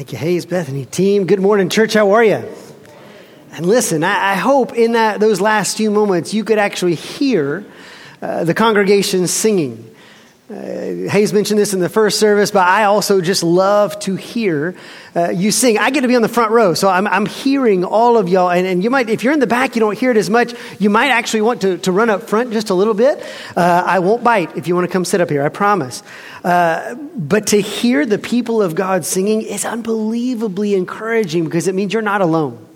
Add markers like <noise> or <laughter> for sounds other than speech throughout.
Thank you, Hayes, Bethany team. Good morning, church. How are you? And listen, I, I hope in that those last few moments you could actually hear uh, the congregation singing. Uh, Hayes mentioned this in the first service, but I also just love to hear uh, you sing. I get to be on the front row, so I'm, I'm hearing all of y'all. And, and, you might, if you're in the back, you don't hear it as much. You might actually want to, to run up front just a little bit. Uh, I won't bite if you want to come sit up here, I promise. Uh, but to hear the people of God singing is unbelievably encouraging because it means you're not alone.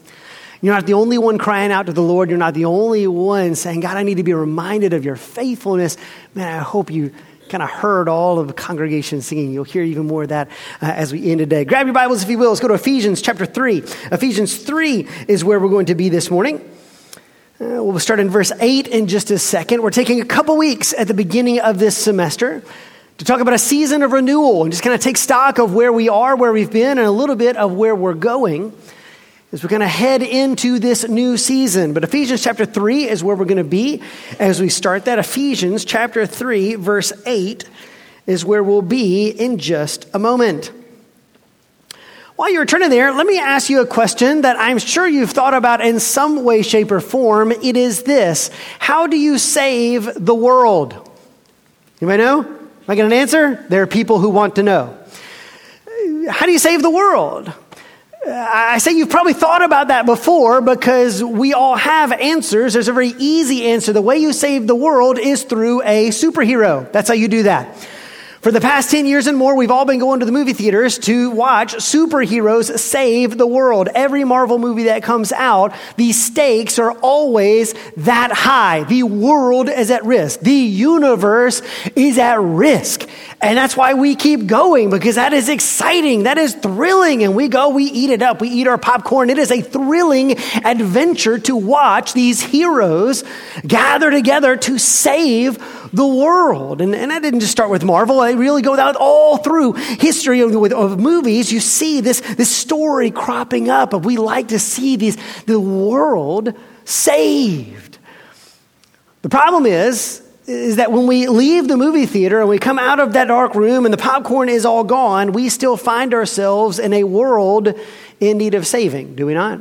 You're not the only one crying out to the Lord. You're not the only one saying, God, I need to be reminded of your faithfulness. Man, I hope you kind of heard all of the congregation singing. You'll hear even more of that uh, as we end today. Grab your Bibles, if you will. Let's go to Ephesians chapter 3. Ephesians 3 is where we're going to be this morning. Uh, we'll start in verse 8 in just a second. We're taking a couple weeks at the beginning of this semester to talk about a season of renewal and just kind of take stock of where we are, where we've been, and a little bit of where we're going as we're going to head into this new season. But Ephesians chapter 3 is where we're going to be as we start that. Ephesians chapter 3, verse 8 is where we'll be in just a moment. While you're turning there, let me ask you a question that I'm sure you've thought about in some way, shape, or form. It is this How do you save the world? Anybody know? Am I getting an answer? There are people who want to know. How do you save the world? I say you've probably thought about that before because we all have answers. There's a very easy answer. The way you save the world is through a superhero. That's how you do that. For the past 10 years and more, we've all been going to the movie theaters to watch superheroes save the world. Every Marvel movie that comes out, the stakes are always that high. The world is at risk. The universe is at risk. And that's why we keep going because that is exciting. That is thrilling. And we go, we eat it up. We eat our popcorn. It is a thrilling adventure to watch these heroes gather together to save the world. And, and I didn't just start with Marvel. I really go out all through history of, of movies. You see this, this story cropping up of we like to see these, the world saved. The problem is, is that when we leave the movie theater and we come out of that dark room and the popcorn is all gone, we still find ourselves in a world in need of saving, do we not?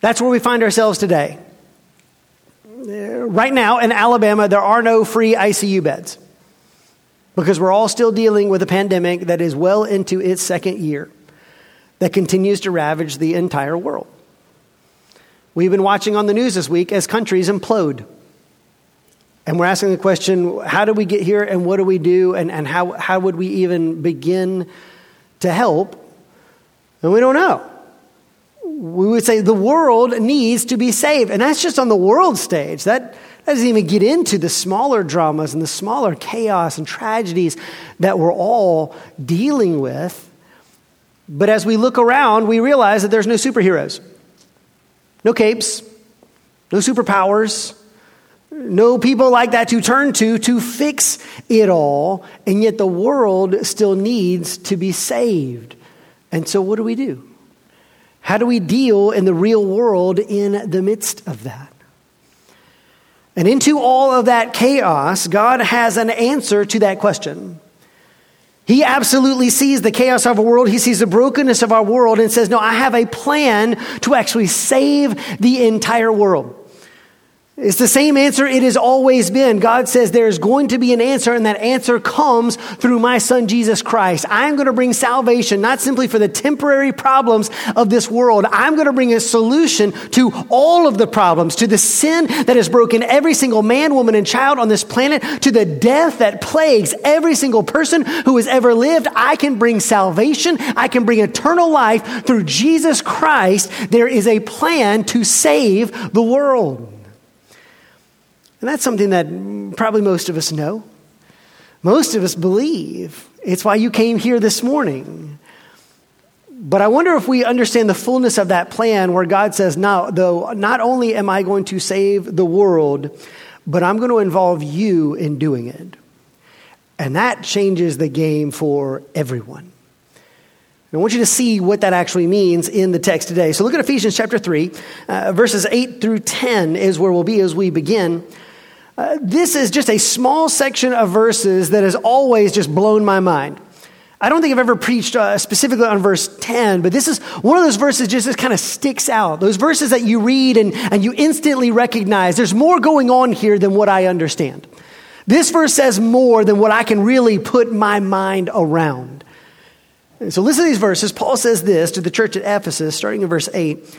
That's where we find ourselves today right now in Alabama, there are no free ICU beds because we're all still dealing with a pandemic that is well into its second year that continues to ravage the entire world. We've been watching on the news this week as countries implode. And we're asking the question how do we get here and what do we do and, and how, how would we even begin to help? And we don't know we would say the world needs to be saved. And that's just on the world stage. That, that doesn't even get into the smaller dramas and the smaller chaos and tragedies that we're all dealing with. But as we look around, we realize that there's no superheroes, no capes, no superpowers, no people like that to turn to to fix it all. And yet the world still needs to be saved. And so, what do we do? How do we deal in the real world in the midst of that? And into all of that chaos, God has an answer to that question. He absolutely sees the chaos of our world. He sees the brokenness of our world and says, No, I have a plan to actually save the entire world. It's the same answer it has always been. God says there's going to be an answer, and that answer comes through my son Jesus Christ. I'm going to bring salvation, not simply for the temporary problems of this world. I'm going to bring a solution to all of the problems, to the sin that has broken every single man, woman, and child on this planet, to the death that plagues every single person who has ever lived. I can bring salvation. I can bring eternal life through Jesus Christ. There is a plan to save the world. And that's something that probably most of us know. Most of us believe. It's why you came here this morning. But I wonder if we understand the fullness of that plan where God says, now, though, not only am I going to save the world, but I'm going to involve you in doing it. And that changes the game for everyone. I want you to see what that actually means in the text today. So look at Ephesians chapter 3, uh, verses 8 through 10 is where we'll be as we begin. Uh, this is just a small section of verses that has always just blown my mind. I don't think I've ever preached uh, specifically on verse 10, but this is one of those verses just that kind of sticks out. Those verses that you read and, and you instantly recognize there's more going on here than what I understand. This verse says more than what I can really put my mind around. And so listen to these verses. Paul says this to the church at Ephesus, starting in verse 8.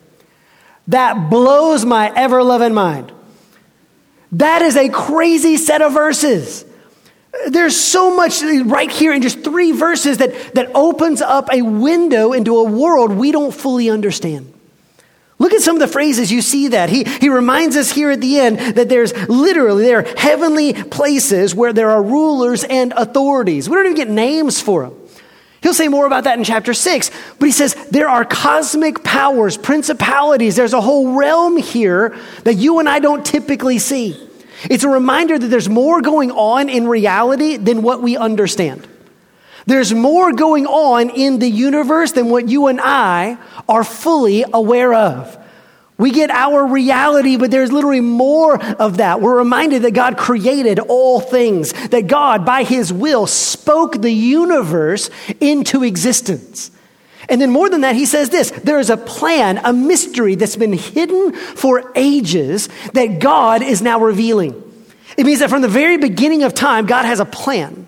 That blows my ever loving mind. That is a crazy set of verses. There's so much right here in just three verses that, that opens up a window into a world we don't fully understand. Look at some of the phrases you see that. He, he reminds us here at the end that there's literally, there are heavenly places where there are rulers and authorities. We don't even get names for them. He'll say more about that in chapter six, but he says there are cosmic powers, principalities. There's a whole realm here that you and I don't typically see. It's a reminder that there's more going on in reality than what we understand. There's more going on in the universe than what you and I are fully aware of. We get our reality, but there's literally more of that. We're reminded that God created all things, that God, by his will, spoke the universe into existence. And then more than that, he says this there is a plan, a mystery that's been hidden for ages that God is now revealing. It means that from the very beginning of time, God has a plan.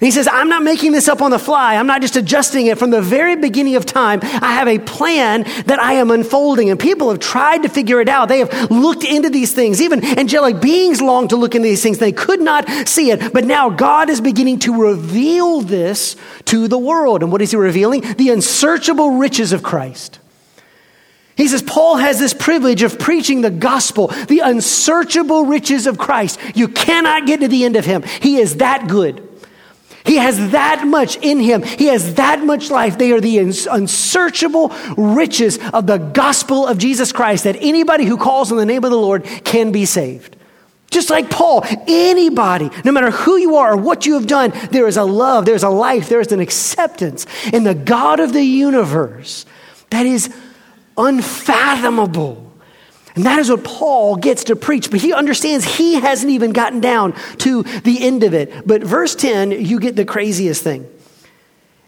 He says, I'm not making this up on the fly. I'm not just adjusting it. From the very beginning of time, I have a plan that I am unfolding. And people have tried to figure it out. They have looked into these things. Even angelic beings long to look into these things. They could not see it. But now God is beginning to reveal this to the world. And what is he revealing? The unsearchable riches of Christ. He says, Paul has this privilege of preaching the gospel, the unsearchable riches of Christ. You cannot get to the end of him. He is that good. He has that much in him. He has that much life. They are the unsearchable riches of the gospel of Jesus Christ that anybody who calls on the name of the Lord can be saved. Just like Paul, anybody, no matter who you are or what you have done, there is a love, there's a life, there is an acceptance in the God of the universe that is unfathomable. And that is what Paul gets to preach, but he understands he hasn't even gotten down to the end of it. But verse 10, you get the craziest thing.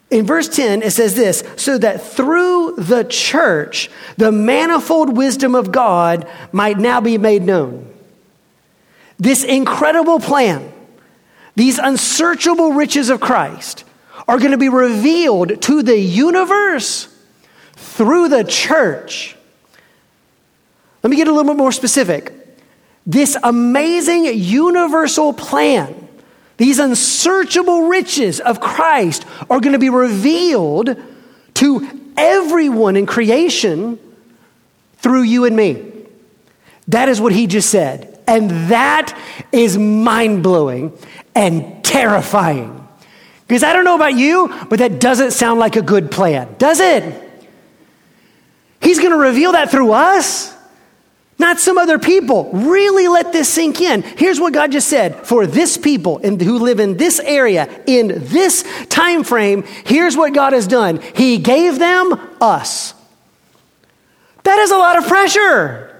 In verse 10, it says this so that through the church, the manifold wisdom of God might now be made known. This incredible plan, these unsearchable riches of Christ, are going to be revealed to the universe through the church. Let me get a little bit more specific. This amazing universal plan, these unsearchable riches of Christ are going to be revealed to everyone in creation through you and me. That is what he just said. And that is mind blowing and terrifying. Because I don't know about you, but that doesn't sound like a good plan, does it? He's going to reveal that through us, not some other people. Really let this sink in. Here's what God just said for this people in, who live in this area, in this time frame, here's what God has done He gave them us. That is a lot of pressure.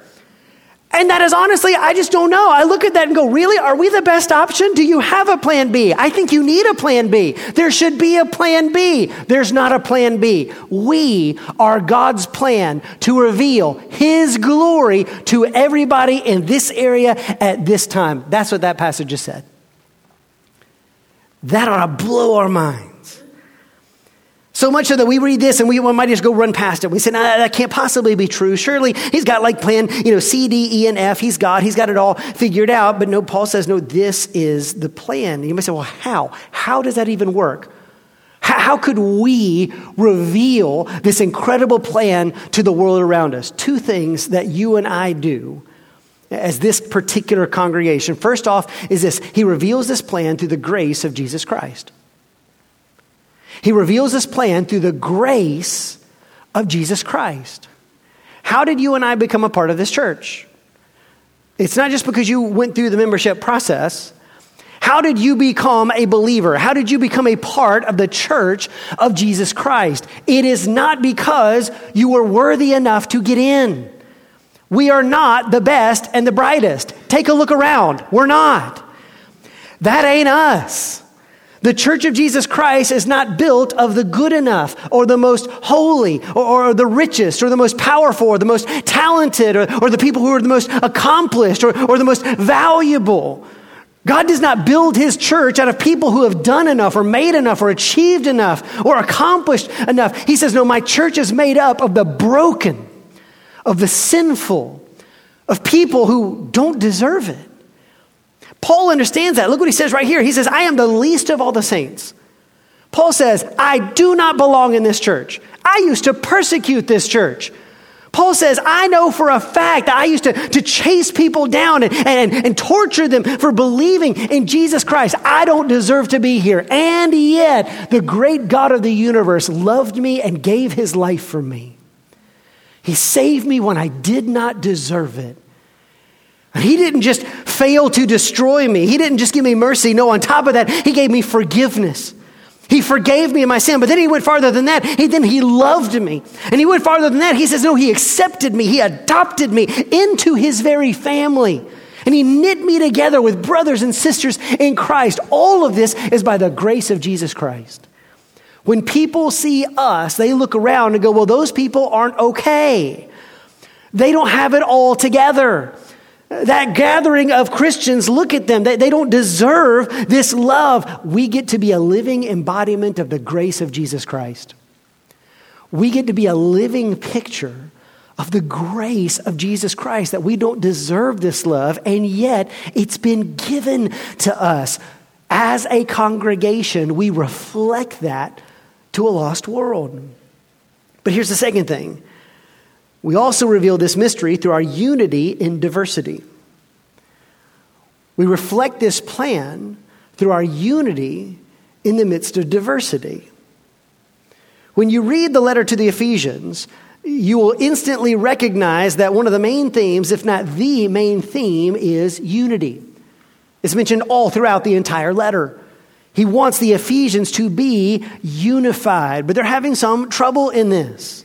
And that is honestly, I just don't know. I look at that and go, really? Are we the best option? Do you have a plan B? I think you need a plan B. There should be a plan B. There's not a plan B. We are God's plan to reveal His glory to everybody in this area at this time. That's what that passage just said. That ought to blow our mind. So much so that we read this and we might just go run past it. We say, nah, that can't possibly be true. Surely he's got like plan, you know, C, D, E, and F. He's God. He's got it all figured out. But no, Paul says, no, this is the plan. You might say, well, how? How does that even work? How could we reveal this incredible plan to the world around us? Two things that you and I do as this particular congregation. First off is this. He reveals this plan through the grace of Jesus Christ. He reveals his plan through the grace of Jesus Christ. How did you and I become a part of this church? It's not just because you went through the membership process. How did you become a believer? How did you become a part of the church of Jesus Christ? It is not because you were worthy enough to get in. We are not the best and the brightest. Take a look around. We're not. That ain't us. The church of Jesus Christ is not built of the good enough or the most holy or, or the richest or the most powerful or the most talented or, or the people who are the most accomplished or, or the most valuable. God does not build his church out of people who have done enough or made enough or achieved enough or accomplished enough. He says, No, my church is made up of the broken, of the sinful, of people who don't deserve it. Paul understands that. Look what he says right here. He says, I am the least of all the saints. Paul says, I do not belong in this church. I used to persecute this church. Paul says, I know for a fact that I used to, to chase people down and, and, and torture them for believing in Jesus Christ. I don't deserve to be here. And yet, the great God of the universe loved me and gave his life for me. He saved me when I did not deserve it. He didn't just fail to destroy me. He didn't just give me mercy. No, on top of that, He gave me forgiveness. He forgave me my sin, but then he went farther than that. He, then he loved me. And he went farther than that. He says, No, he accepted me. He adopted me into his very family. And he knit me together with brothers and sisters in Christ. All of this is by the grace of Jesus Christ. When people see us, they look around and go, Well, those people aren't okay. They don't have it all together that gathering of Christians, look at them. They, they don't deserve this love. We get to be a living embodiment of the grace of Jesus Christ. We get to be a living picture of the grace of Jesus Christ, that we don't deserve this love, and yet it's been given to us. As a congregation, we reflect that to a lost world. But here's the second thing we also reveal this mystery through our unity in diversity. We reflect this plan through our unity in the midst of diversity. When you read the letter to the Ephesians, you will instantly recognize that one of the main themes, if not the main theme, is unity. It's mentioned all throughout the entire letter. He wants the Ephesians to be unified, but they're having some trouble in this.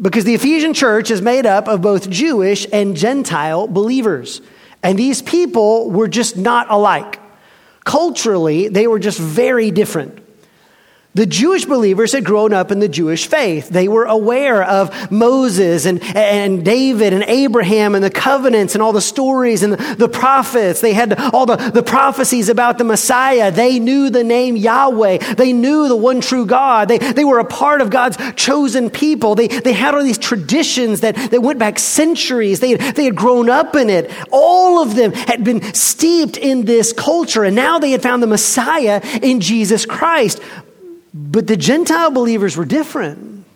Because the Ephesian church is made up of both Jewish and Gentile believers. And these people were just not alike. Culturally, they were just very different. The Jewish believers had grown up in the Jewish faith. They were aware of Moses and, and David and Abraham and the covenants and all the stories and the, prophets. They had all the, the prophecies about the Messiah. They knew the name Yahweh. They knew the one true God. They, they were a part of God's chosen people. They, they had all these traditions that, that went back centuries. They they had grown up in it. All of them had been steeped in this culture. And now they had found the Messiah in Jesus Christ. But the Gentile believers were different.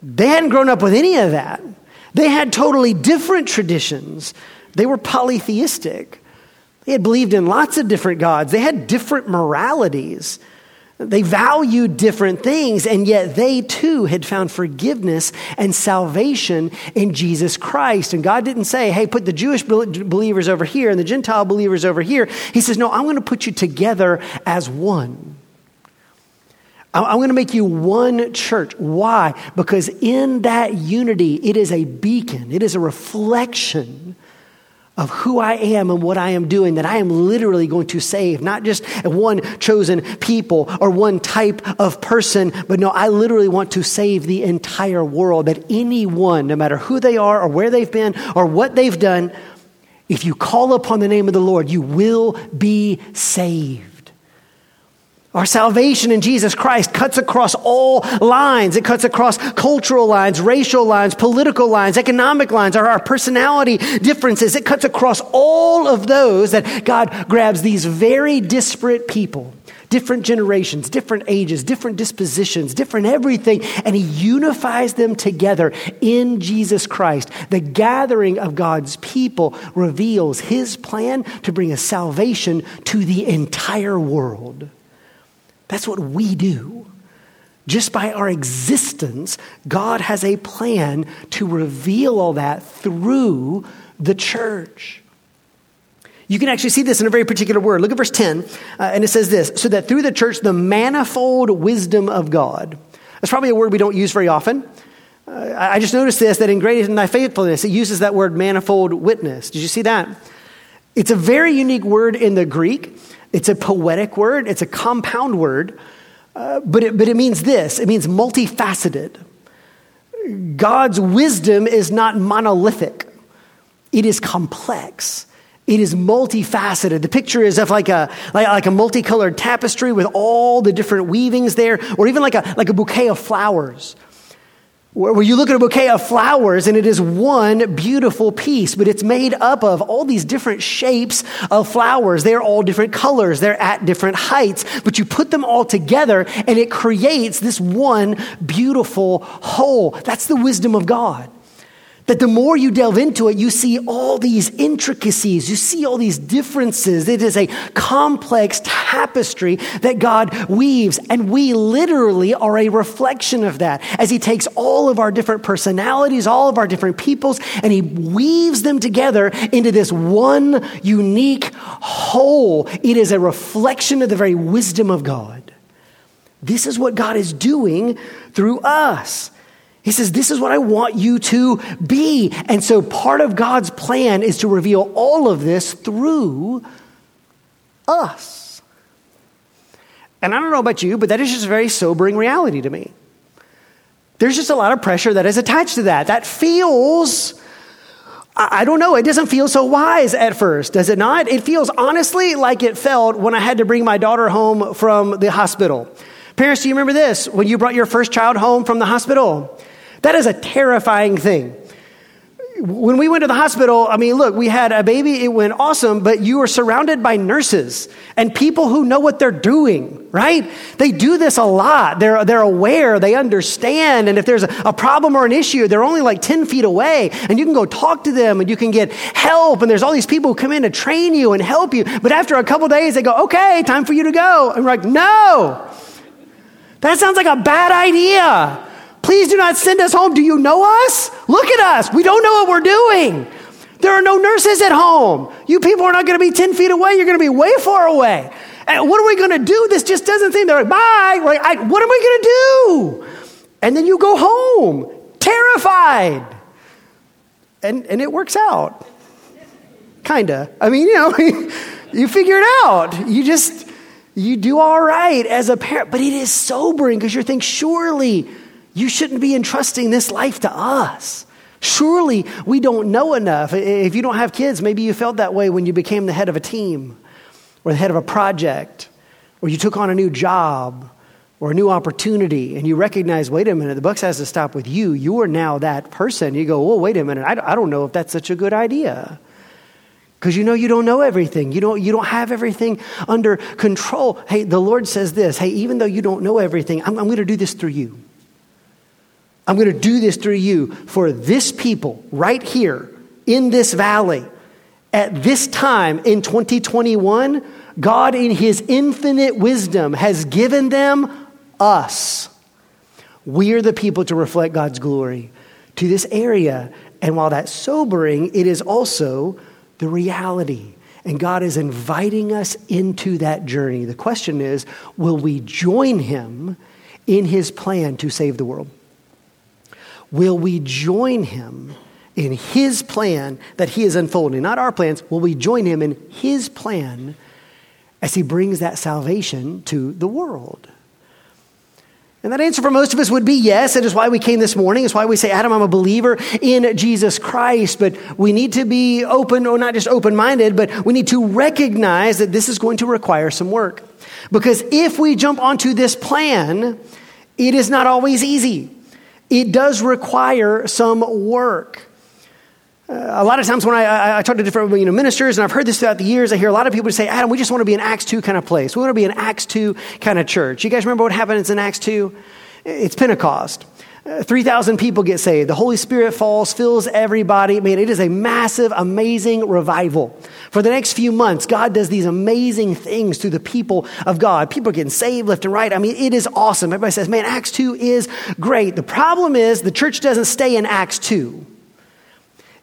They hadn't grown up with any of that. They had totally different traditions. They were polytheistic. They had believed in lots of different gods. They had different moralities. They valued different things, and yet they too had found forgiveness and salvation in Jesus Christ. And God didn't say, hey, put the Jewish believers over here and the Gentile believers over here. He says, no, I'm going to put you together as one. I'm going to make you one church. Why? Because in that unity, it is a beacon, it is a reflection of who I am and what I am doing, that I am literally going to save, not just one chosen people or one type of person, but no, I literally want to save the entire world. That anyone, no matter who they are or where they've been or what they've done, if you call upon the name of the Lord, you will be saved. Our salvation in Jesus Christ cuts across all lines. It cuts across cultural lines, racial lines, political lines, economic lines, our, our personality differences. It cuts across all of those that God grabs these very disparate people, different generations, different ages, different dispositions, different everything, and He unifies them together in Jesus Christ. The gathering of God's people reveals His plan to bring a salvation to the entire world. That's what we do. Just by our existence, God has a plan to reveal all that through the church. You can actually see this in a very particular word. Look at verse 10, uh, and it says this so that through the church, the manifold wisdom of God. That's probably a word we don't use very often. Uh, I just noticed this that in Great Is Thy Faithfulness, it uses that word manifold witness. Did you see that? It's a very unique word in the Greek. It's a poetic word, it's a compound word, uh, but, it, but it means this it means multifaceted. God's wisdom is not monolithic, it is complex. It is multifaceted. The picture is of like a, like, like, a multicolored tapestry with all the different weavings there, or even like a, like a bouquet of flowers where you look at a bouquet of flowers and it is one beautiful piece, but it's made up of all these different shapes of flowers. They're all different colors, they're at different heights, but you put them all together and it creates this one beautiful whole. That's the wisdom of God. That the more you delve into it, you see all these intricacies, you see all these differences. It is a complex tapestry that God weaves, and we literally are a reflection of that as He takes all of our different personalities, all of our different peoples, and He weaves them together into this one unique whole. It is a reflection of the very wisdom of God. This is what God is doing through us. He says, This is what I want you to be. And so part of God's plan is to reveal all of this through us. And I don't know about you, but that is just a very sobering reality to me. There's just a lot of pressure that is attached to that. That feels, I don't know, it doesn't feel so wise at first, does it not? It feels honestly like it felt when I had to bring my daughter home from the hospital. Parents, do you remember this? When you brought your first child home from the hospital? That is a terrifying thing. When we went to the hospital, I mean, look, we had a baby, it went awesome, but you are surrounded by nurses and people who know what they're doing, right? They do this a lot. They're, they're aware, they understand, and if there's a, a problem or an issue, they're only like 10 feet away, and you can go talk to them and you can get help, and there's all these people who come in to train you and help you. But after a couple days, they go, okay, time for you to go. And we're like, no, that sounds like a bad idea. Please do not send us home. Do you know us? Look at us. We don't know what we're doing. There are no nurses at home. You people are not going to be 10 feet away. You're going to be way far away. And what are we going to do? This just doesn't seem, they're like, bye. Like, I, what am I going to do? And then you go home, terrified. And, and it works out. Kinda. I mean, you know, <laughs> you figure it out. You just, you do all right as a parent. But it is sobering because you're thinking, surely you shouldn't be entrusting this life to us. Surely we don't know enough. If you don't have kids, maybe you felt that way when you became the head of a team or the head of a project or you took on a new job or a new opportunity and you recognize, wait a minute, the buck has to stop with you. You are now that person. You go, well, wait a minute, I don't know if that's such a good idea. Because you know you don't know everything. You don't, you don't have everything under control. Hey, the Lord says this hey, even though you don't know everything, I'm, I'm going to do this through you. I'm going to do this through you for this people right here in this valley. At this time in 2021, God, in His infinite wisdom, has given them us. We are the people to reflect God's glory to this area. And while that's sobering, it is also the reality. And God is inviting us into that journey. The question is will we join Him in His plan to save the world? Will we join him in his plan that he is unfolding? Not our plans. Will we join him in his plan as he brings that salvation to the world? And that answer for most of us would be yes. That is why we came this morning. It's why we say, Adam, I'm a believer in Jesus Christ. But we need to be open, or not just open minded, but we need to recognize that this is going to require some work. Because if we jump onto this plan, it is not always easy it does require some work. Uh, a lot of times when I, I, I, talk to different you know, ministers, and I've heard this throughout the years, I hear a lot of people say, Adam, we just want to be an Acts 2 kind of place. We want to be an Acts 2 kind of church. You guys remember what happened in Acts 2? It's Pentecost. Uh, 3,000 people get saved. The Holy Spirit falls, fills everybody. Man, it is a massive, amazing revival. For the next few months, God does these amazing things through the people of God. People are getting saved left and right. I mean, it is awesome. Everybody says, man, Acts 2 is great. The problem is the church doesn't stay in Acts 2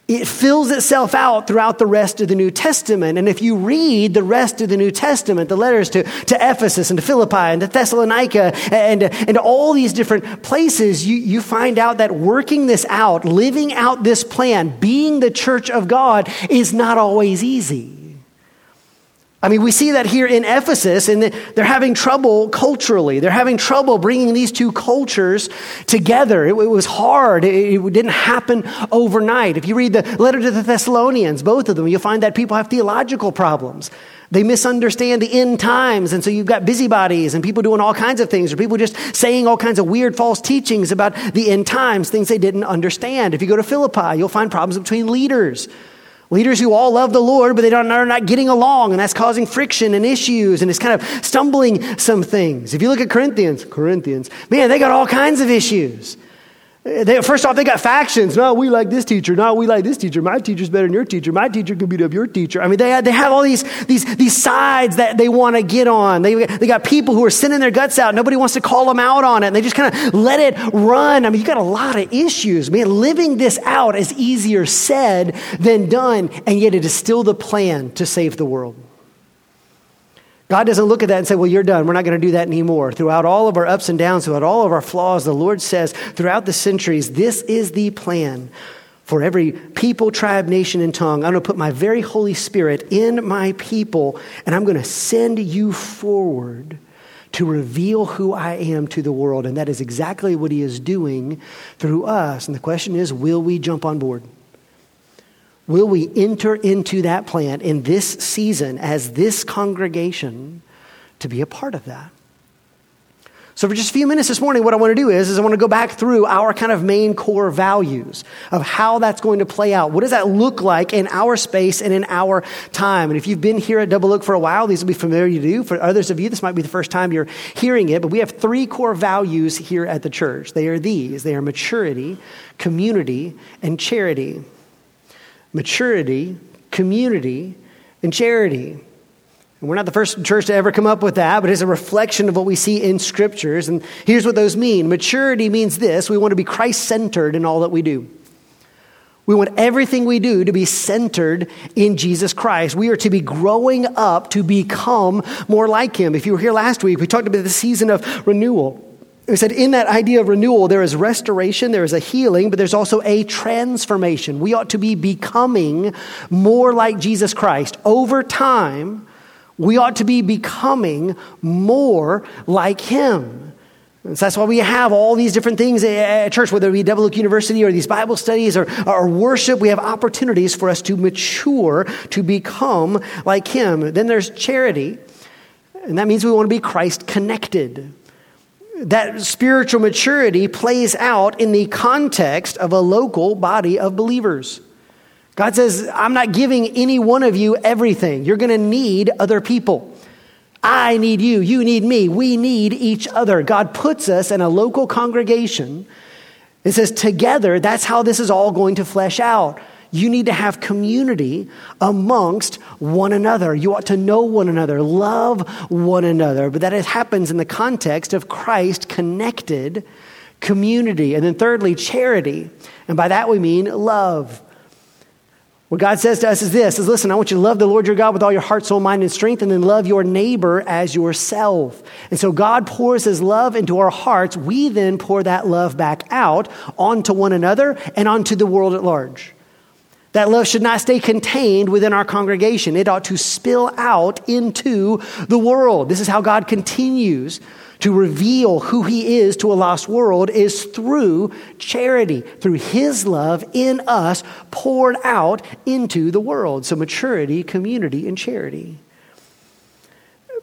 it fills itself out throughout the rest of the New Testament. And if you read the rest of the New Testament, the letters to, to Ephesus and to Philippi and to Thessalonica and, and all these different places, you, you find out that working this out, living out this plan, being the church of God is not always easy. I mean, we see that here in Ephesus, and they're having trouble culturally. They're having trouble bringing these two cultures together. It, was hard. It, didn't happen overnight. If you read the letter to the Thessalonians, both of them, you'll find that people have theological problems. They misunderstand the end times, and so you've got busybodies and people doing all kinds of things, or people just saying all kinds of weird false teachings about the end times, things they didn't understand. If you go to Philippi, you'll find problems between leaders. Leaders who all love the Lord, but they are not getting along, and that's causing friction and issues, and it's kind of stumbling some things. If you look at Corinthians, Corinthians, man, they got all kinds of issues. Eh, they, first off, they got factions. No, we like this teacher. No, we like this teacher. My teacher's better than your teacher. My teacher can beat up your teacher. I mean, they, they have all these, these, these sides that they want to get on. They, they got people who are sending their guts out. Nobody wants to call them out on it. And they just kind of let it run. I mean, you got a lot of issues. Man, living this out is easier said than done. And yet it is still the plan to save the world. God doesn't look at that and say, Well, you're done. We're not going to do that anymore. Throughout all of our ups and downs, throughout all of our flaws, the Lord says, throughout the centuries, this is the plan for every people, tribe, nation, and tongue. I'm going to put my very Holy Spirit in my people, and I'm going to send you forward to reveal who I am to the world. And that is exactly what He is doing through us. And the question is, will we jump on board? Will we enter into that plan in this season as this congregation to be a part of that? So, for just a few minutes this morning, what I want to do is, is I want to go back through our kind of main core values of how that's going to play out. What does that look like in our space and in our time? And if you've been here at Double Oak for a while, these will be familiar to you. For others of you, this might be the first time you're hearing it, but we have three core values here at the church. They are these they are maturity, community, and charity maturity, community, and charity. And we're not the first church to ever come up with that, but it's a reflection of what we see in scriptures. And here's what those mean maturity means this we want to be Christ centered in all that we do. We want everything we do to be centered in Jesus Christ. We are to be growing up to become more like Him. If you were here last week, we talked about the season of renewal. We said in that idea of renewal, there is restoration, there is a healing, but there's also a transformation. We ought to be becoming more like Jesus Christ. Over time, we ought to be becoming more like Him. So that's why we have all these different things at church, whether it be Double Oak University or these Bible studies or, or worship. We have opportunities for us to mature, to become like Him. Then there's charity, and that means we want to be Christ connected that spiritual maturity plays out in the context of a local body of believers. God says, I'm not giving any one of you everything. You're going to need other people. I need you. You need me. We need each other. God puts us in a local congregation. It says, together, that's how this is all going to flesh out. You need to have community amongst one another. You ought to know one another, love one another. But that happens in the context of Christ connected community. And then, thirdly, charity. And by that we mean love. What God says to us is this is listen, I want you to love the Lord your God with all your heart, soul, mind, and strength, and then love your neighbor as yourself. And so God pours his love into our hearts. We then pour that love back out onto one another and onto the world at large. That love should not stay contained within our congregation. It ought to spill out into the world. This is how God continues to reveal who he is to a lost world is through charity, through his love in us poured out into the world. So maturity, community, and charity.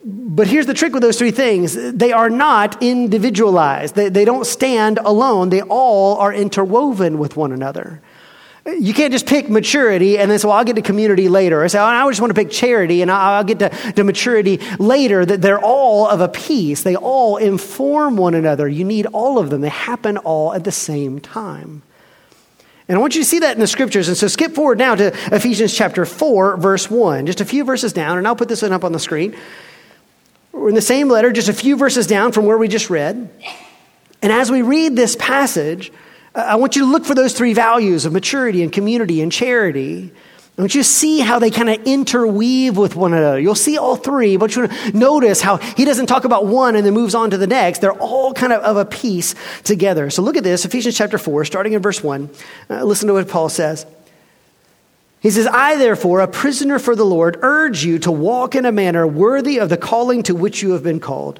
But here's the trick with those three things they are not individualized, they, they don't stand alone, they all are interwoven with one another. You can't just pick maturity and then say, well, I'll get to community later. Or say, oh, I just want to pick charity and I'll get to, to maturity later. That they're all of a piece. They all inform one another. You need all of them. They happen all at the same time. And I want you to see that in the scriptures. And so skip forward now to Ephesians chapter 4, verse 1, just a few verses down, and I'll put this one up on the screen. We're in the same letter, just a few verses down from where we just read. And as we read this passage, I want you to look for those three values of maturity and community and charity. I want you to see how they kind of interweave with one another. You'll see all three, but you notice how he doesn't talk about one and then moves on to the next. They're all kind of of a piece together. So look at this, Ephesians chapter 4, starting in verse 1. Uh, listen to what Paul says. He says, I, therefore, a prisoner for the Lord, urge you to walk in a manner worthy of the calling to which you have been called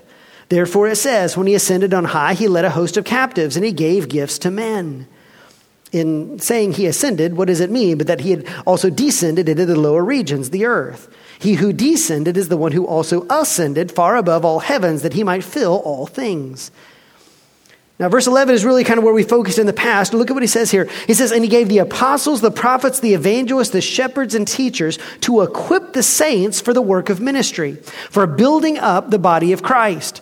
Therefore, it says, when he ascended on high, he led a host of captives and he gave gifts to men. In saying he ascended, what does it mean? But that he had also descended into the lower regions, the earth. He who descended is the one who also ascended far above all heavens, that he might fill all things. Now, verse 11 is really kind of where we focused in the past. Look at what he says here. He says, And he gave the apostles, the prophets, the evangelists, the shepherds, and teachers to equip the saints for the work of ministry, for building up the body of Christ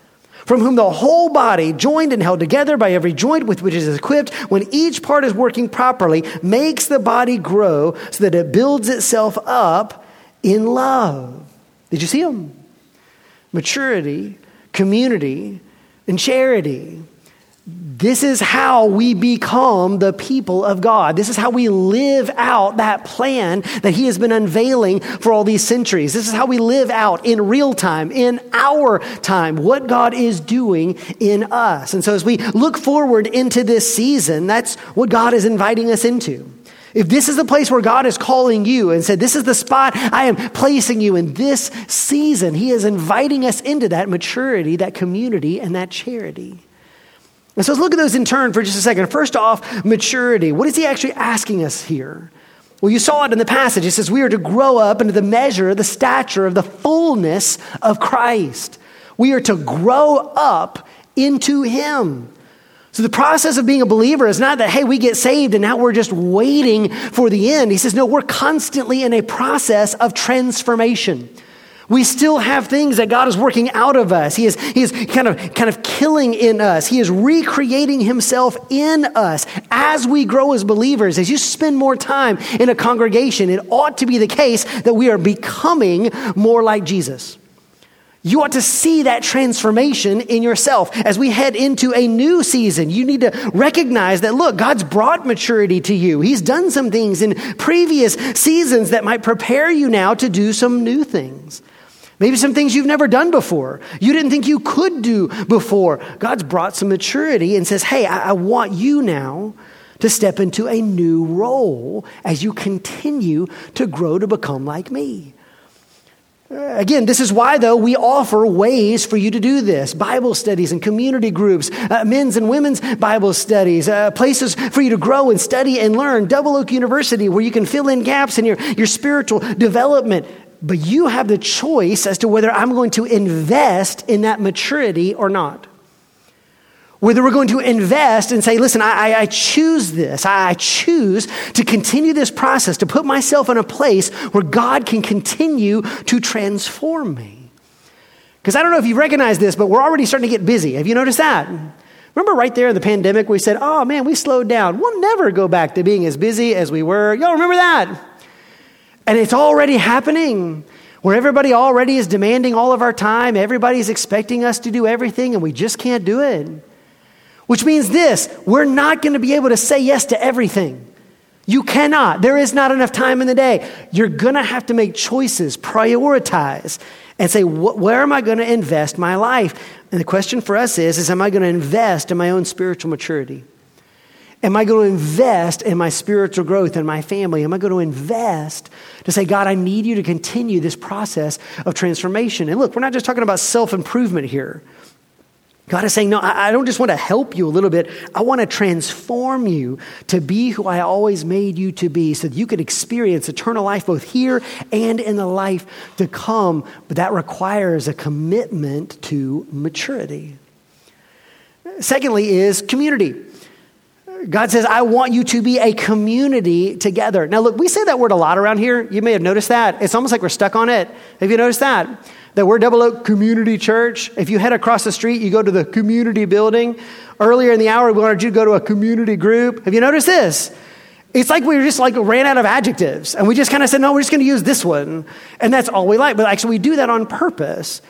from whom the whole body, joined and held together by every joint with which it is equipped, when each part is working properly, makes the body grow so that it builds itself up in love. Did you see them? Maturity, community, and charity. This is how we become the people of God. This is how we live out that plan that He has been unveiling for all these centuries. This is how we live out in real time, in our time, what God is doing in us. And so as we look forward into this season, that's what God is inviting us into. If this is the place where God is calling you and said, This is the spot I am placing you in this season, He is inviting us into that maturity, that community, and that charity. And so let's look at those in turn for just a second. First off, maturity. What is he actually asking us here? Well, you saw it in the passage. It says we are to grow up into the measure, the stature of the fullness of Christ. We are to grow up into him. So the process of being a believer is not that, hey, we get saved and now we're just waiting for the end. He says, no, we're constantly in a process of transformation. We still have things that God is working out of us. He is, he is kind, of, kind of killing in us. He is recreating Himself in us as we grow as believers. As you spend more time in a congregation, it ought to be the case that we are becoming more like Jesus. You ought to see that transformation in yourself. As we head into a new season, you need to recognize that, look, God's brought maturity to you. He's done some things in previous seasons that might prepare you now to do some new things. Maybe some things you've never done before. You didn't think you could do before. God's brought some maturity and says, Hey, I, I want you now to step into a new role as you continue to grow to become like me. Again, this is why, though, we offer ways for you to do this Bible studies and community groups, uh, men's and women's Bible studies, uh, places for you to grow and study and learn. Double Oak University, where you can fill in gaps in your, your spiritual development. But you have the choice as to whether I'm going to invest in that maturity or not. Whether we're going to invest and say, listen, I, I choose this. I choose to continue this process, to put myself in a place where God can continue to transform me. Because I don't know if you recognize this, but we're already starting to get busy. Have you noticed that? Remember right there in the pandemic, we said, oh man, we slowed down. We'll never go back to being as busy as we were. Y'all remember that? And it's already happening. where everybody already is demanding all of our time, everybody's expecting us to do everything, and we just can't do it. Which means this we're not going to be able to say yes to everything. You cannot. There is not enough time in the day. You're going to have to make choices, prioritize, and say, where am I going to invest my life? And the question for us is, is am I going to invest in my own spiritual maturity? Am I going to invest in my spiritual growth in my family? Am I going to invest to say, God, I need you to continue this process of transformation? And look, we're not just talking about self improvement here. God is saying, No, I don't just want to help you a little bit. I want to transform you to be who I always made you to be so that you can experience eternal life both here and in the life to come. But that requires a commitment to maturity. Secondly, is community. God says, I want you to be a community together. Now, look, we say that word a lot around here. You may have noticed that. It's almost like we're stuck on it. Have you noticed that? That we're Double Oak Community Church. If you head across the street, you go to the community building. Earlier in the hour, we wanted you to go to a community group. Have you noticed this? It's like we just like ran out of adjectives and we just kind of said, no, we're just going to use this one. And that's all we like. But actually, we do that on purpose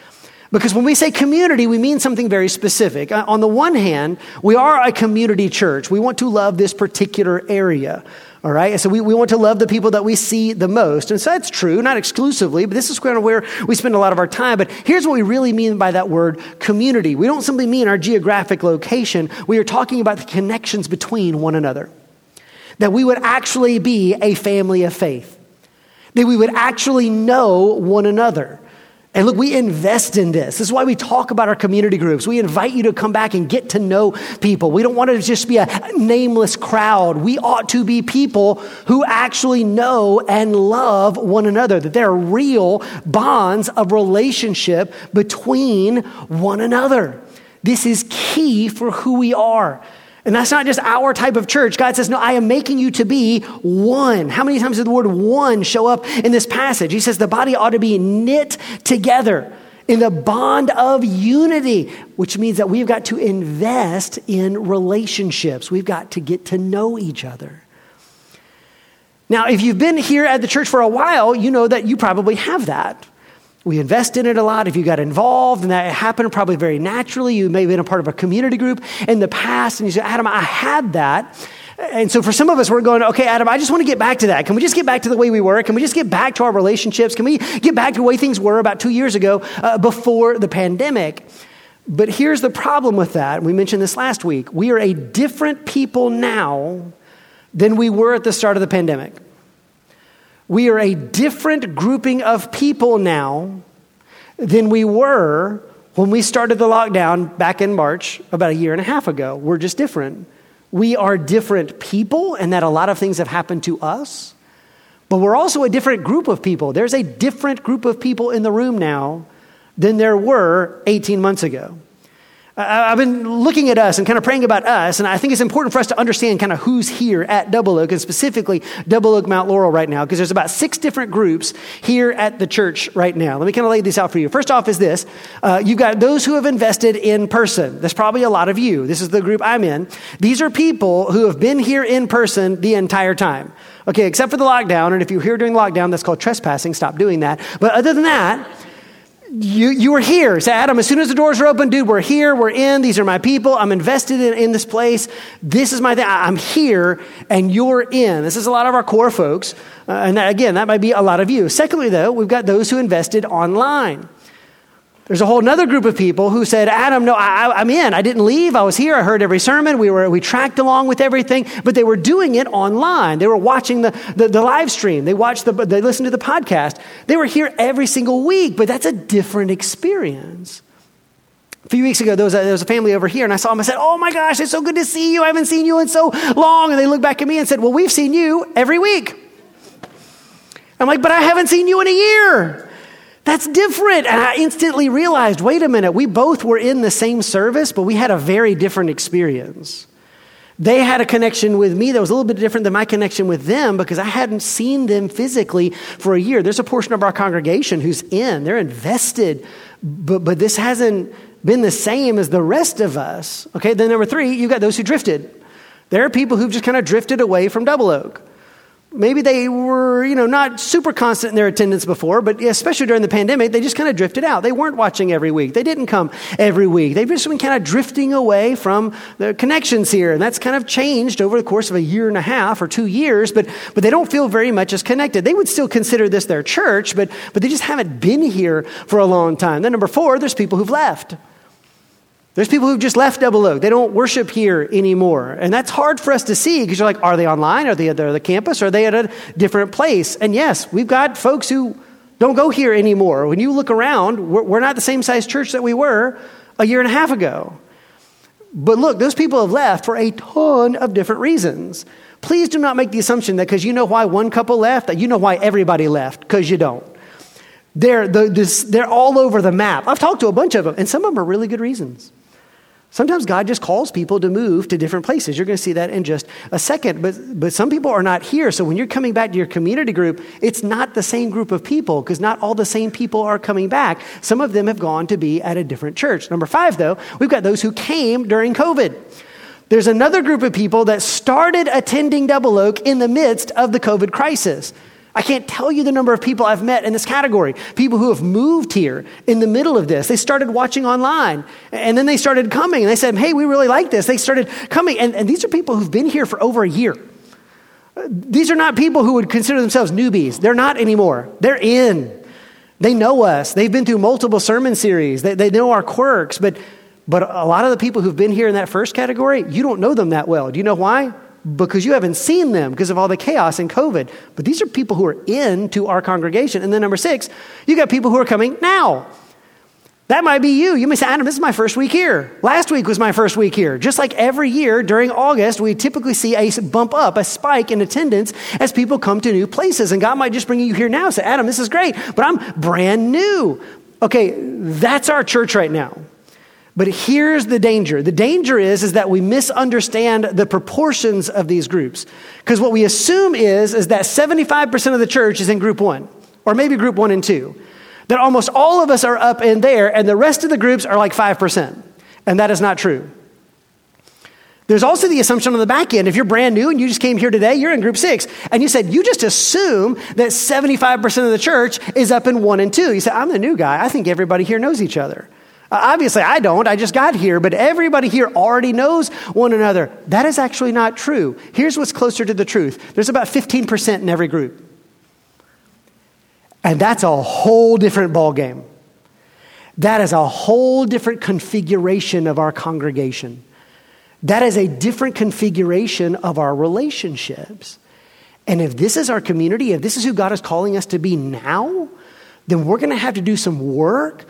because when we say community, we mean something very specific. Uh, on the one hand, we are a community church. We want to love this particular area. All right. So we, we want to love the people that we see the most. And so that's true, not exclusively, but this is kind of where we spend a lot of our time. But here's what we really mean by that word community. We don't simply mean our geographic location. We are talking about the connections between one another. That we would actually be a family of faith. That we would actually know one another and look, we invest in this. This is why we talk about our community groups. We invite you to come back and get to know people. We don't want to just be a nameless crowd. We ought to be people who actually know and love one another, that there are real bonds of relationship between one another. This is key for who we are. And that's not just our type of church. God says, No, I am making you to be one. How many times did the word one show up in this passage? He says the body ought to be knit together in the bond of unity, which means that we've got to invest in relationships. We've got to get to know each other. Now, if you've been here at the church for a while, you know that you probably have that. We invest in it a lot. If you got involved and that happened probably very naturally, you may have been a part of a community group in the past and you say, Adam, I had that. And so for some of us, we're going, okay, Adam, I just want to get back to that. Can we just get back to the way we were? Can we just get back to our relationships? Can we get back to the way things were about two years ago uh, before the pandemic? But here's the problem with that. We mentioned this last week. We are a different people now than we were at the start of the pandemic. We are a different grouping of people now than we were when we started the lockdown back in March about a year and a half ago. We're just different. We are different people, and that a lot of things have happened to us. But we're also a different group of people. There's a different group of people in the room now than there were 18 months ago. I've been looking at us and kind of praying about us, and I think it's important for us to understand kind of who's here at Double Oak, and specifically Double Oak Mount Laurel right now, because there's about six different groups here at the church right now. Let me kind of lay this out for you. First off, is this uh, you've got those who have invested in person. That's probably a lot of you. This is the group I'm in. These are people who have been here in person the entire time. Okay, except for the lockdown, and if you're here during lockdown, that's called trespassing. Stop doing that. But other than that, you, you were here. So, Adam, as soon as the doors are open, dude, we're here, we're in, these are my people, I'm invested in, in this place. This is my thing. I'm here and you're in. This is a lot of our core folks. Uh, and that, again, that might be a lot of you. Secondly, though, we've got those who invested online. There's a whole other group of people who said, Adam, no, I, am in. I didn't leave. I was here. I heard every sermon. We, were, we tracked along with everything, but they were doing it online. They were watching the, the, the live stream. They watched the, they listened to the podcast. They were here every single week, but that's a different experience. A few weeks ago, there was, a, there was a family over here, and I saw them. I said, Oh my gosh, it's so good to see you. I haven't seen you in so long. And they looked back at me and said, Well, we've seen you every week. I'm like, But I haven't seen you in a year. That's different. And I instantly realized wait a minute, we both were in the same service, but we had a very different experience. They had a connection with me that was a little bit different than my connection with them because I hadn't seen them physically for a year. There's a portion of our congregation who's in, they're invested, but, but this hasn't been the same as the rest of us. Okay, then number three, you've got those who drifted. There are people who've just kind of drifted away from Double Oak. Maybe they were, you know, not super constant in their attendance before, but especially during the pandemic, they just kind of drifted out. They weren't watching every week. They didn't come every week. They've just been kind of drifting away from the connections here. And that's kind of changed over the course of a year and a half or two years, but, but they don't feel very much as connected. They would still consider this their church, but, but they just haven't been here for a long time. Then number four, there's people who've left. There's people who've just left Double Oak. They don't worship here anymore. And that's hard for us to see because you're like, are they online? Are they at the campus? Are they at a different place? And yes, we've got folks who don't go here anymore. When you look around, we're, not the same size church that we were a year and a half ago. But look, those people have left for a ton of different reasons. Please do not make the assumption that because you know why one couple left, that you know why everybody left, because you don't. They're, the, this, they're all over the map. I've talked to a bunch of them, and some of them are really good reasons. Sometimes God just calls people to move to different places. You're going to see that in just a second. But, but some people are not here. So when you're coming back to your community group, it's not the same group of people because not all the same people are coming back. Some of them have gone to be at a different church. Number five, though, we've got those who came during COVID. There's another group of people that started attending Double Oak in the midst of the COVID crisis. I can't tell you the number of people I've met in this category. People who have moved here in the middle of this. They started watching online and then they started coming and they said, Hey, we really like this. They started coming. And, and these are people who've been here for over a year. These are not people who would consider themselves newbies. They're not anymore. They're in. They know us. They've been through multiple sermon series. They, they know our quirks. But, but a lot of the people who've been here in that first category, you don't know them that well. Do you know why? Because you haven't seen them because of all the chaos and COVID. But these are people who are into our congregation. And then number six, you got people who are coming now. That might be you. You may say, Adam, this is my first week here. Last week was my first week here. Just like every year during August, we typically see a bump up, a spike in attendance as people come to new places. And God might just bring you here now. Say, Adam, this is great, but I'm brand new. Okay, that's our church right now. But here's the danger. The danger is, is that we misunderstand the proportions of these groups. Because what we assume is, is that 75% of the church is in group one, or maybe group one and two. That almost all of us are up in there, and the rest of the groups are like 5%. And that is not true. There's also the assumption on the back end. If you're brand new and you just came here today, you're in group six, and you said, you just assume that 75% of the church is up in one and two. You said, I'm the new guy. I think everybody here knows each other. Obviously, I don't. I just got here, but everybody here already knows one another. That is actually not true. Here's what's closer to the truth there's about 15% in every group. And that's a whole different ballgame. That is a whole different configuration of our congregation. That is a different configuration of our relationships. And if this is our community, if this is who God is calling us to be now, then we're going to have to do some work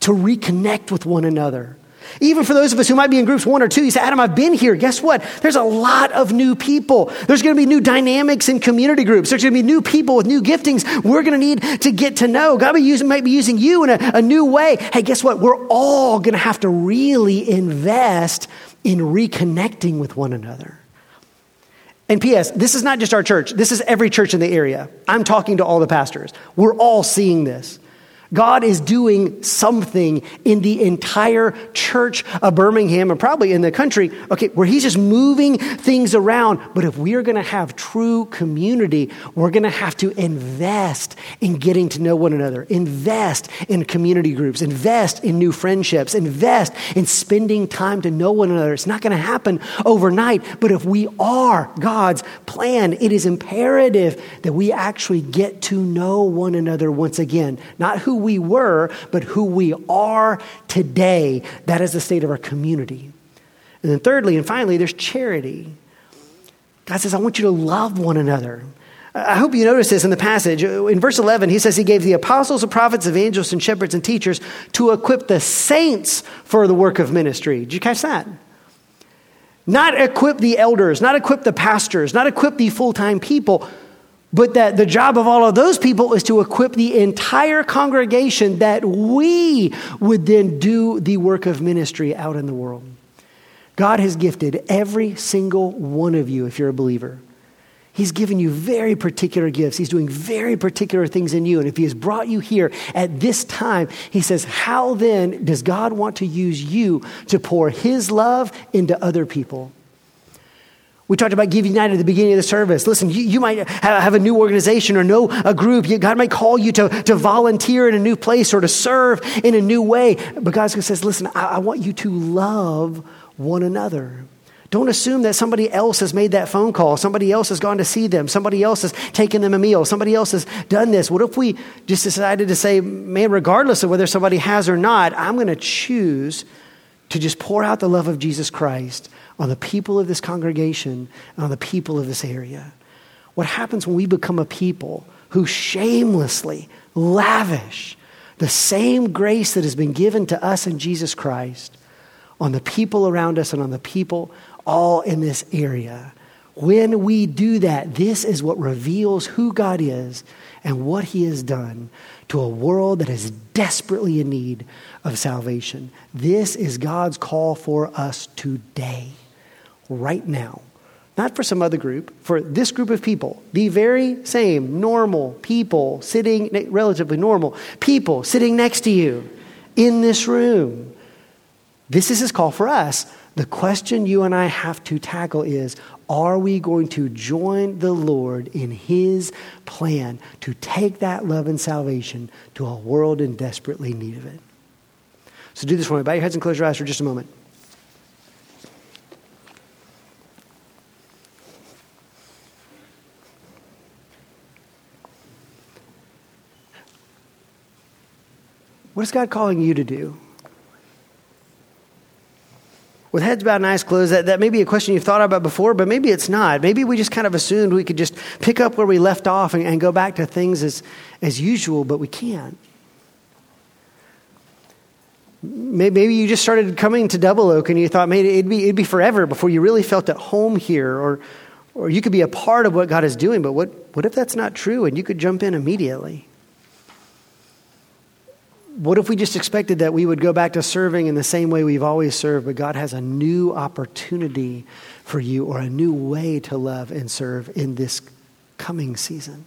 to reconnect with one another. Even for those of us who might be in groups one or two, you say, Adam, I've been here. Guess what? There's a lot of new people. There's going to be new dynamics in community groups. There's going to be new people with new giftings we're going to need to get to know. God might be using you in a, a new way. Hey, guess what? We're all going to have to really invest in reconnecting with one another. And P.S., this is not just our church, this is every church in the area. I'm talking to all the pastors. We're all seeing this. God is doing something in the entire church of Birmingham and probably in the country, okay, where He's just moving things around. But if we are going to have true community, we're going to have to invest in getting to know one another, invest in community groups, invest in new friendships, invest in spending time to know one another. It's not going to happen overnight, but if we are God's plan, it is imperative that we actually get to know one another once again, not who we were, but who we are today. That is the state of our community. And then, thirdly and finally, there's charity. God says, I want you to love one another. I hope you notice this in the passage. In verse 11, he says he gave the apostles, the prophets, evangelists, and shepherds and teachers to equip the saints for the work of ministry. Did you catch that? Not equip the elders, not equip the pastors, not equip the full time people, but that the job of all of those people is to equip the entire congregation that we would then do the work of ministry out in the world. God has gifted every single one of you, if you're a believer. He's given you very particular gifts. He's doing very particular things in you. And if He has brought you here at this time, He says, How then does God want to use you to pour His love into other people? We talked about Give United at the beginning of the service. Listen, you, you might have a new organization or know a group. God might call you to, to volunteer in a new place or to serve in a new way. But God says, listen, I, I want you to love one another. Don't assume that somebody else has made that phone call. Somebody else has gone to see them. Somebody else has taken them a meal. Somebody else has done this. What if we just decided to say, man, regardless of whether somebody has or not, I'm going to choose to just pour out the love of Jesus Christ on the people of this congregation and on the people of this area. What happens when we become a people who shamelessly lavish the same grace that has been given to us in Jesus Christ on the people around us and on the people all in this area. When we do that, this is what reveals who God is and what He has done to a world that is desperately in need of salvation. This is God's call for us today, right now. Not for some other group, for this group of people, the very same normal people sitting, relatively normal people sitting next to you in this room. This is his call for us. The question you and I have to tackle is are we going to join the Lord in his plan to take that love and salvation to a world in desperately need of it? So do this for me. Bow your heads and close your eyes for just a moment. What is God calling you to do? With heads bowed and eyes closed, that, that may be a question you've thought about before, but maybe it's not. Maybe we just kind of assumed we could just pick up where we left off and, and go back to things as, as usual, but we can't. Maybe you just started coming to Double Oak and you thought, maybe it'd be, it'd be forever before you really felt at home here, or, or you could be a part of what God is doing, but what, what if that's not true and you could jump in immediately? What if we just expected that we would go back to serving in the same way we've always served, but God has a new opportunity for you or a new way to love and serve in this coming season?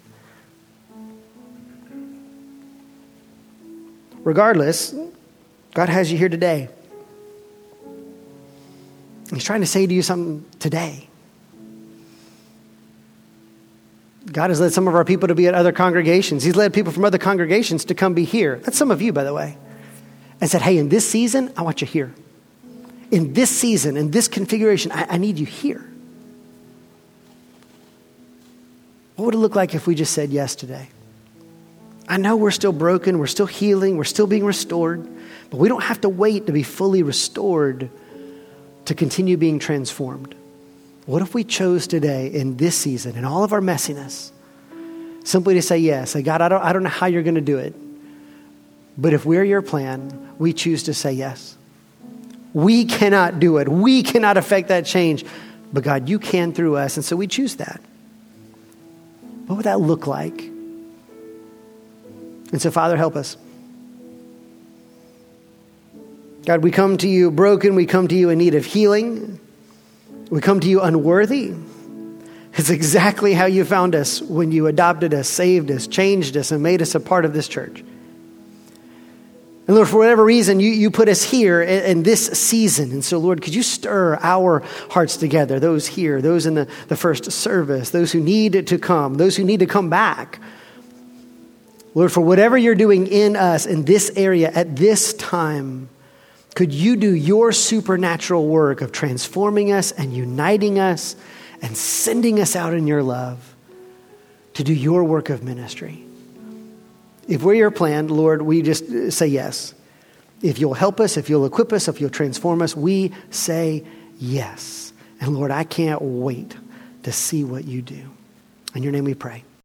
Regardless, God has you here today. He's trying to say to you something today. God has led some of our people to be at other congregations. He's led people from other congregations to come be here. That's some of you, by the way. And said, hey, in this season, I want you here. In this season, in this configuration, I, I need you here. What would it look like if we just said yes today? I know we're still broken, we're still healing, we're still being restored, but we don't have to wait to be fully restored to continue being transformed. What if we chose today in this season, in all of our messiness, simply to say yes? Say, God, I don't, I don't know how you're going to do it. But if we're your plan, we choose to say yes. We cannot do it. We cannot affect that change. But God, you can through us. And so we choose that. What would that look like? And so, Father, help us. God, we come to you broken. We come to you in need of healing. We come to you unworthy. It's exactly how you found us when you adopted us, saved us, changed us, and made us a part of this church. And Lord, for whatever reason, you, you put us here in, in, this season. And so, Lord, could you stir our hearts together, those here, those in the, the first service, those who need to come, those who need to come back. Lord, for whatever you're doing in us in this area at this time, could you do your supernatural work of transforming us and uniting us and sending us out in your love to do your work of ministry? If we're your plan, Lord, we just uh, say yes. If you'll help us, if you'll equip us, if you'll transform us, we say yes. And Lord, I can't wait to see what you do. In your name we pray.